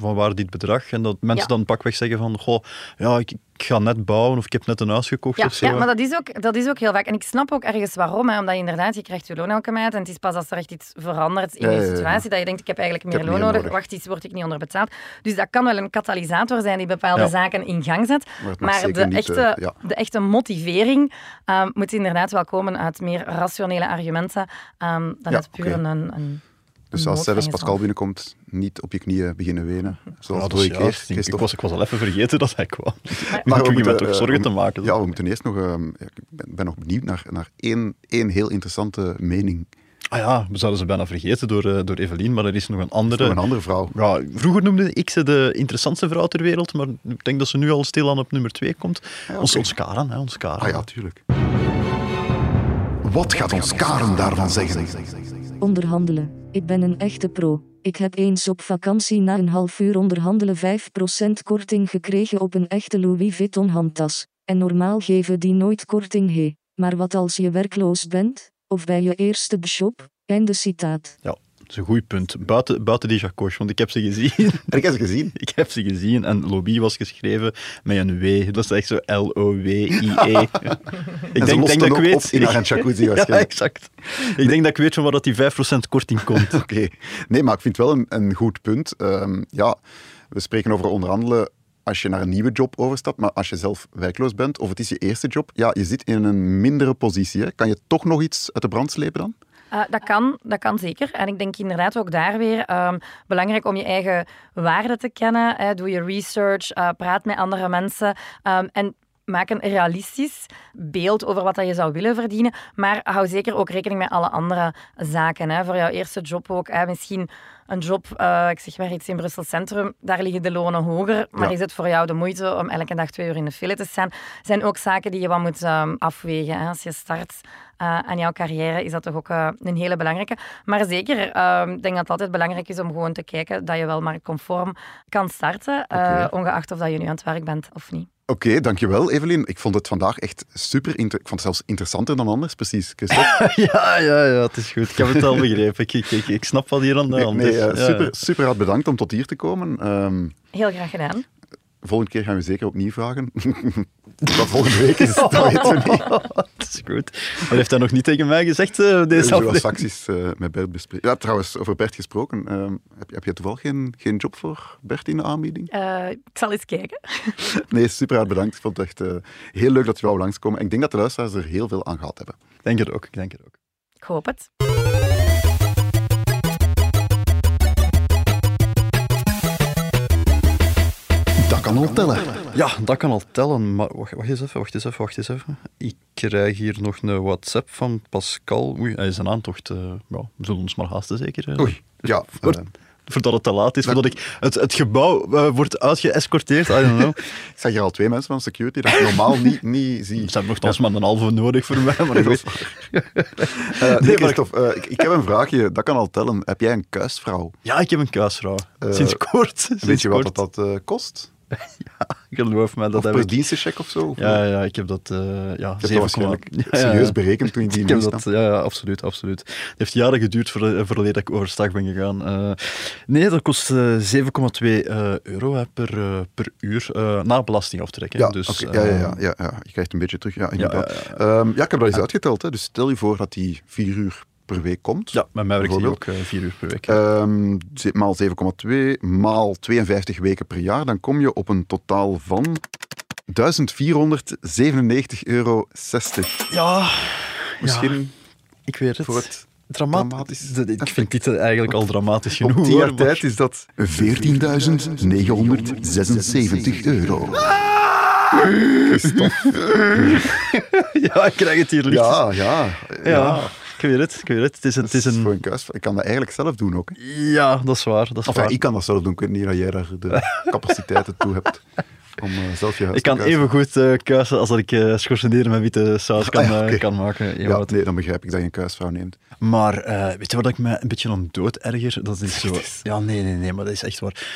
Speaker 2: van waar dit bedrag? En dat mensen
Speaker 6: Ja.
Speaker 2: dan pakweg zeggen van, goh, ja, ik, ik ga net bouwen of ik heb net een huis gekocht
Speaker 6: Ja,
Speaker 2: of zo.
Speaker 6: ja maar dat is, ook, dat is ook heel vaak. En ik snap ook ergens waarom. Hè, omdat je inderdaad, je krijgt je loon elke maand. En het is pas als er echt iets verandert in
Speaker 3: Ja,
Speaker 6: je
Speaker 3: ja, ja.
Speaker 6: situatie dat je denkt, ik heb eigenlijk meer
Speaker 3: heb
Speaker 6: loon nodig.
Speaker 3: nodig.
Speaker 6: Wacht, iets word ik niet onderbetaald. Dus dat kan wel een katalysator zijn die bepaalde
Speaker 2: Ja.
Speaker 6: zaken in gang zet.
Speaker 3: Maar
Speaker 6: de
Speaker 3: niet,
Speaker 6: echte,
Speaker 3: eh, ja.
Speaker 6: de echte motivering ehm, moet inderdaad wel komen uit meer rationele argumenten ehm, dan
Speaker 3: Ja,
Speaker 6: het puur
Speaker 3: Dus als zelfs. Pascal binnenkomt, niet op je knieën beginnen wenen. Zoals
Speaker 2: Ja,
Speaker 3: keer.
Speaker 2: Ik, ik,
Speaker 3: Christophe.
Speaker 2: was, ik was al even vergeten dat hij kwam.
Speaker 3: Maar
Speaker 2: Maar
Speaker 3: we
Speaker 2: ik me
Speaker 3: moeten,
Speaker 2: toch
Speaker 3: eh,
Speaker 2: zorgen
Speaker 3: we
Speaker 2: te maken.
Speaker 3: Ja, we moeten eerst nog... ehm, ik ben, ben nog benieuwd naar, naar één, één heel interessante mening.
Speaker 2: Ah ja, we zouden ze bijna vergeten door, eh, door Evelien, maar er is nog een andere.
Speaker 3: Nog een andere vrouw.
Speaker 2: Ja, vroeger noemde ik ze de interessantste vrouw ter wereld, maar ik denk dat ze nu al stilaan op nummer twee komt.
Speaker 3: Ja,
Speaker 2: Ons,
Speaker 3: oké.
Speaker 2: ons Karen, hè, ons Karen.
Speaker 3: Ah ja, tuurlijk.
Speaker 4: Wat gaat ons Karen daarvan zeggen?
Speaker 7: Onderhandelen. Ik ben een echte pro. Ik heb eens op vakantie na een half uur onderhandelen 5% korting gekregen op een echte Louis Vuitton handtas. En normaal geven die nooit korting he. Maar wat als je werkloos bent? Of bij je eerste job? Einde citaat.
Speaker 2: Ja, dat is een goed punt. Buiten, buiten die Jacoche, want ik heb ze gezien.
Speaker 3: En ik heb ze gezien.
Speaker 2: ik heb ze gezien en Lobby was geschreven met een W. Dat is echt zo L-O-W-I-E. ik
Speaker 3: En ze lost dan ook op in haar jacuzzi
Speaker 2: ja, exact. Ik denk dat ik weet van waar dat die 5% korting komt.
Speaker 3: Oké. Nee, maar ik vind het wel een, een goed punt. Ehm, ja, we spreken over onderhandelen als je naar een nieuwe job overstapt, maar als je zelf werkloos bent of het is je eerste job, ja, je zit in een mindere positie. Hè. Kan je toch nog iets uit de brand slepen dan?
Speaker 6: Uh, dat, kan, dat kan zeker. En ik denk inderdaad ook daar weer um, belangrijk om je eigen waarde te kennen. Hè. Doe je research, uh, praat met andere mensen um, en maak een realistisch beeld over wat dat je zou willen verdienen. Maar hou zeker ook rekening met alle andere zaken. Hè. Voor jouw eerste job ook. Hè. Misschien een job, uh, ik zeg maar iets in Brussel Centrum, daar liggen de lonen hoger. Maar
Speaker 3: Ja.
Speaker 6: is het voor jou de moeite om elke dag twee uur in de file te staan? zijn ook zaken die je wat moet um, afwegen. Hè. Als je start uh, aan jouw carrière, is dat toch ook uh, een hele belangrijke. Maar zeker, uh, ik denk dat het altijd belangrijk is om gewoon te kijken dat je wel maar conform kan starten, ongeacht of dat je nu aan het werk bent of niet.
Speaker 3: Oké, dankjewel Evelien. Ik vond het vandaag echt super, inter- ik vond het zelfs interessanter dan anders, precies.
Speaker 2: Ja, ja, ja, het is goed. Ik heb het al begrepen. Ik, ik, ik, ik snap wat hier aan de
Speaker 3: Nee,
Speaker 2: hand
Speaker 3: nee,
Speaker 2: is.
Speaker 3: eh,
Speaker 2: Ja.
Speaker 3: super, super hard bedankt om tot hier te komen. Ehm,
Speaker 6: Heel graag gedaan.
Speaker 3: Volgende keer gaan we zeker opnieuw vragen. Wat volgende week is, dat weten we niet.
Speaker 2: dat is goed. Maar heeft hij nog niet tegen mij gezegd, eh, deze aflevering?
Speaker 3: facties eh, met Bert bespreken. Ja, trouwens, over Bert gesproken. ehm, heb, je- heb je toevallig geen, geen job voor Bert in de aanbieding?
Speaker 6: Uh, ik zal eens kijken.
Speaker 3: Nee, super hard bedankt. Ik vond het echt eh, heel leuk dat je wou langskomen. En ik denk dat de luisteraars er heel veel aan gehad hebben.
Speaker 2: Denk het ook, ik denk het ook.
Speaker 6: Ik hoop het.
Speaker 4: Kan al tellen.
Speaker 2: Ja, dat kan al tellen, maar wacht, wacht eens even, wacht eens even, wacht eens even. Ik krijg hier nog een WhatsApp van Pascal. Oei, hij is een aantocht. eh ja, we zullen ons maar haasten zeker. eh.
Speaker 3: Oei, ja.
Speaker 2: Voor-
Speaker 3: eh,
Speaker 2: Voordat het te laat is, voordat ik het, het gebouw wordt uitgeëscorteerd. I don't know.
Speaker 3: ik zag hier al twee mensen van security dat ik normaal niet, niet zie.
Speaker 2: Ze hebben nogthans maar een halve nodig voor mij, maar ik weet...
Speaker 3: Eh, nee,
Speaker 2: maar-
Speaker 3: ik, ik heb een vraagje. Dat kan al tellen. Heb jij een kuisvrouw?
Speaker 2: Ja, ik heb een kuisvrouw. Sinds kort. Sinds
Speaker 3: Weet je wat dat, dat eh, kost?
Speaker 2: Geloof mij, dat
Speaker 3: Of
Speaker 2: heb
Speaker 3: per
Speaker 2: ik.
Speaker 3: dienstencheck of zo? Of
Speaker 2: Ja, ja, ik heb dat... eh ja,
Speaker 3: Je hebt dat
Speaker 2: 7,8.
Speaker 3: waarschijnlijk
Speaker 2: Ja, ja,
Speaker 3: serieus
Speaker 2: ja.
Speaker 3: berekend toen je die
Speaker 2: Ik heb dat, ja, ja, absoluut, absoluut. Het heeft jaren geduurd voor, voordat ik overstag ben gegaan. Eh, nee, dat kost eh, 7,2 eh, euro hè, per, eh, per uur eh, na belastingaftrek. hè.
Speaker 3: Ja,
Speaker 2: dus,
Speaker 3: oké, ja, ja, ja,
Speaker 2: eh,
Speaker 3: ja, ja, je krijgt een beetje terug. Ja, inderdaad.
Speaker 2: ja, ja,
Speaker 3: Ehm, ja, ik heb dat eens uitgeteld. Hè. Dus stel je voor dat die vier uur per week komt.
Speaker 2: ja, met mij werkt die ook
Speaker 3: Bijvoorbeeld.
Speaker 2: eh, vier uur per week.
Speaker 3: Ehm, ze- maal 7,2 maal 52 weken per jaar, dan kom je op een totaal van 1497,60 euro.
Speaker 2: ja,
Speaker 3: Misschien
Speaker 2: ik weet het.
Speaker 3: voor het
Speaker 2: Dramatisch.
Speaker 3: dramatisch.
Speaker 2: Ik vind dit eigenlijk al dramatisch genoeg.
Speaker 3: Op tien
Speaker 2: hoor,
Speaker 3: jaar
Speaker 2: maar-
Speaker 3: tijd is dat
Speaker 4: 14.976 euro.
Speaker 2: Ja, ik krijg het hier licht.
Speaker 3: Ja, ja.
Speaker 2: ja. Weet het, ik weet het. Het is een... Het is
Speaker 3: Voor
Speaker 2: een
Speaker 3: een kuis. Ik kan dat eigenlijk zelf doen ook. Hè.
Speaker 2: ja, dat is waar. Dat is
Speaker 3: Enfin,
Speaker 2: waar.
Speaker 3: ik kan dat zelf doen. Ik weet niet dat jij daar de capaciteiten toe hebt om eh, zelf je huis
Speaker 2: Ik kan even goed eh kuisen als dat ik schorseneren met witte saus kan,
Speaker 3: Ah, ja,
Speaker 2: eh, kan maken. Ja,
Speaker 3: Ja,
Speaker 2: wat-
Speaker 3: nee, dan begrijp ik dat je een kuisvrouw neemt.
Speaker 2: Maar weet je wat ik me een beetje aan dood erger? Dat is zo... Ja, nee, nee, nee, maar dat is echt waar.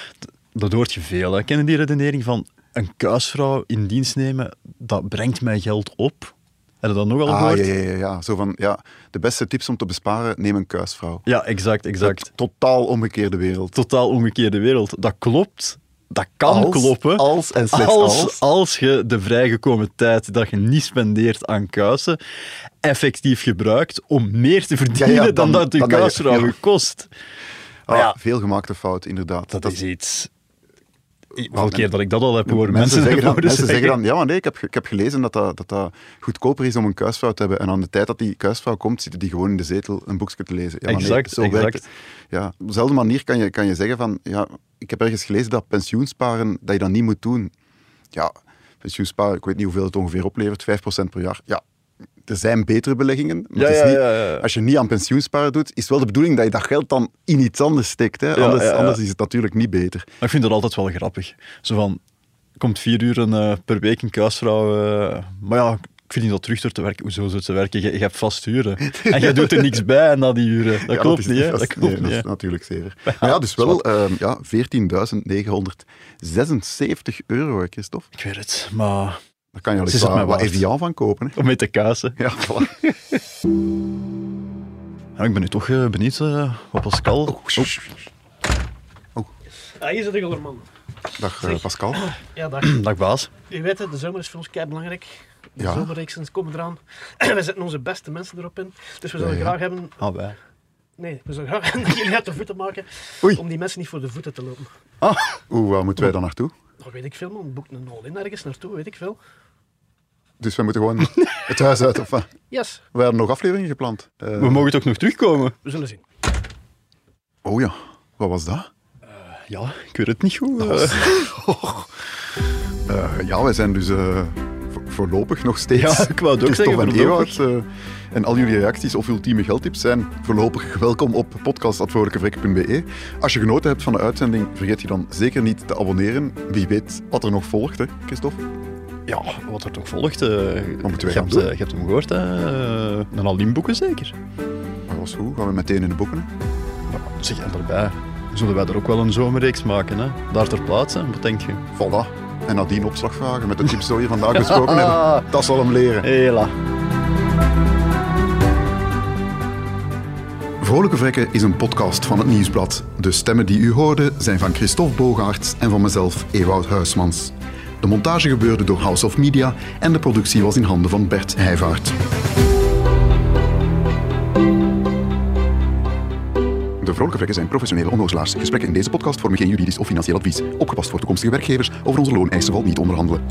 Speaker 2: Dat hoort je veel. Hè. Ken je die redenering van een kuisvrouw in dienst nemen, dat brengt mij geld op? Heb je dat nog al
Speaker 3: Ah,
Speaker 2: gehoord?
Speaker 3: ja, ja, ja. Zo van, ja, de beste tips om te besparen, neem een kuisvrouw.
Speaker 2: Ja, exact, exact.
Speaker 3: Totaal omgekeerde wereld.
Speaker 2: Totaal omgekeerde wereld. Dat klopt. Dat kan
Speaker 3: Als-
Speaker 2: kloppen.
Speaker 3: als en slechts
Speaker 2: als,
Speaker 3: als.
Speaker 2: als je de vrijgekomen tijd dat je niet spendeert aan kuisen, effectief gebruikt om meer te verdienen
Speaker 3: Ja, ja,
Speaker 2: dan,
Speaker 3: dan-
Speaker 2: dat je kuisvrouw
Speaker 3: ja.
Speaker 2: je kost.
Speaker 3: Ah,
Speaker 2: ja.
Speaker 3: Veel gemaakte fout, inderdaad.
Speaker 2: Dat, is iets...
Speaker 3: Men-
Speaker 2: keer dat ik dat al heb horen
Speaker 3: Mensen, zeggen, dan, zeggen dan, ja, maar nee, ik heb, ik heb gelezen dat dat, dat dat goedkoper is om een kuisvrouw te hebben. En aan de tijd dat die kuisvrouw komt, zitten die gewoon in de zetel een boekje te lezen. Ja, nee,
Speaker 2: Exact,
Speaker 3: zo werkt
Speaker 2: exact.
Speaker 3: het. Ja, op dezelfde manier kan je, kan je zeggen van, ja, ik heb ergens gelezen dat pensioensparen, dat je dat niet moet doen. Ja, pensioensparen, ik weet niet hoeveel het ongeveer oplevert, 5% per jaar. Ja, er zijn betere beleggingen. Maar
Speaker 2: Ja,
Speaker 3: het is
Speaker 2: ja,
Speaker 3: niet,
Speaker 2: ja, ja.
Speaker 3: Als je niet aan pensioensparen doet, is wel de bedoeling dat je dat geld dan in iets anders steekt. Hè? Anders, anders is het natuurlijk niet beter.
Speaker 2: Maar ik vind dat altijd wel grappig. Zo van, komt vier uur eh, per week een kuisvrouw. eh, maar ja, ik vind niet dat terug door te werken. Hoezo zo te werken? Je, je hebt vast uren. En jij doet er niks bij na die uren. Dat klopt niet, hè?
Speaker 3: Dat,
Speaker 2: klopt
Speaker 3: nee, dat is natuurlijk zeker. Maar ja, dus wel ehm, ja, 14.976 euro, Christophe.
Speaker 2: Ik weet het, maar
Speaker 3: Daar kan je al
Speaker 2: is het
Speaker 3: wat, wat. EVA van kopen. Hè?
Speaker 2: om mee te.
Speaker 3: Ja, voilà.
Speaker 2: Ja, ik ben nu toch eh, benieuwd eh, op Pascal.
Speaker 3: Oh, sh- sh.
Speaker 8: Ah, hier zit de Gillerman.
Speaker 3: Dag eh, Pascal.
Speaker 8: Ja, dag.
Speaker 2: Dag baas.
Speaker 8: Je weet het, de zomer is voor ons kei belangrijk. De
Speaker 3: Ja.
Speaker 8: zomerreeksen komen eraan. we zetten onze beste mensen erop in. Dus we zouden
Speaker 3: Ja, ja.
Speaker 8: graag hebben...
Speaker 2: Ah, wij.
Speaker 8: Nee, we zouden graag hebben dat jullie uit de voeten maken.
Speaker 3: Oei.
Speaker 8: Om die mensen niet voor de voeten te lopen.
Speaker 3: Ah, Oeh, waar moeten wij dan naartoe?
Speaker 8: Nou, weet ik veel, man. Boek een all-in ergens naartoe, weet ik veel.
Speaker 3: Dus wij moeten gewoon het huis uit. Of, wat?
Speaker 8: Yes,
Speaker 3: we hadden nog afleveringen gepland. Eh,
Speaker 2: We mogen toch nog terugkomen?
Speaker 8: we zullen zien.
Speaker 3: Oh ja, wat was dat?
Speaker 2: Ja, ik weet het niet goed. Eh.
Speaker 3: was- Eh, ja, wij zijn dus eh, vo- voorlopig nog steeds.
Speaker 2: Ja, ik wou het ook
Speaker 3: Christophe
Speaker 2: zeggen,
Speaker 3: en. Ewout. eh, en al jullie reacties of ultieme geldtips zijn voorlopig welkom op podcast.vrolijkevrek.be. Als je genoten hebt van de uitzending, vergeet je dan zeker niet te abonneren. Wie weet wat er nog volgt, hè, Christophe?
Speaker 2: Ja, wat er toch volgt.
Speaker 3: Wat wij
Speaker 2: je,
Speaker 3: gaan
Speaker 2: hebt, eh, je hebt hem gehoord, hè? een Alim boeken zeker.
Speaker 3: Dat was goed. Gaan we meteen in de boeken?
Speaker 2: Zeg, en daarbij zullen wij er ook wel een zomerreeks maken. Hè? Daar ter plaatse, wat denk je?
Speaker 3: Voilà. En nadien opslag vragen met de tips die we vandaag besproken hebben. Dat zal hem leren.
Speaker 2: Hela.
Speaker 3: Vrolijke Vrekken is een podcast van het Nieuwsblad. De stemmen die u hoorde zijn van Christophe Bogaerts en van mezelf, Ewout Huismans. De montage gebeurde door House of Media en de productie was in handen van Bert Heijvaart. De Vrolijke zijn professionele onnozelaars. Gesprekken in deze podcast vormen geen juridisch of financieel advies. Opgepast voor toekomstige werkgevers. Over onze looneisen valt niet onderhandelen.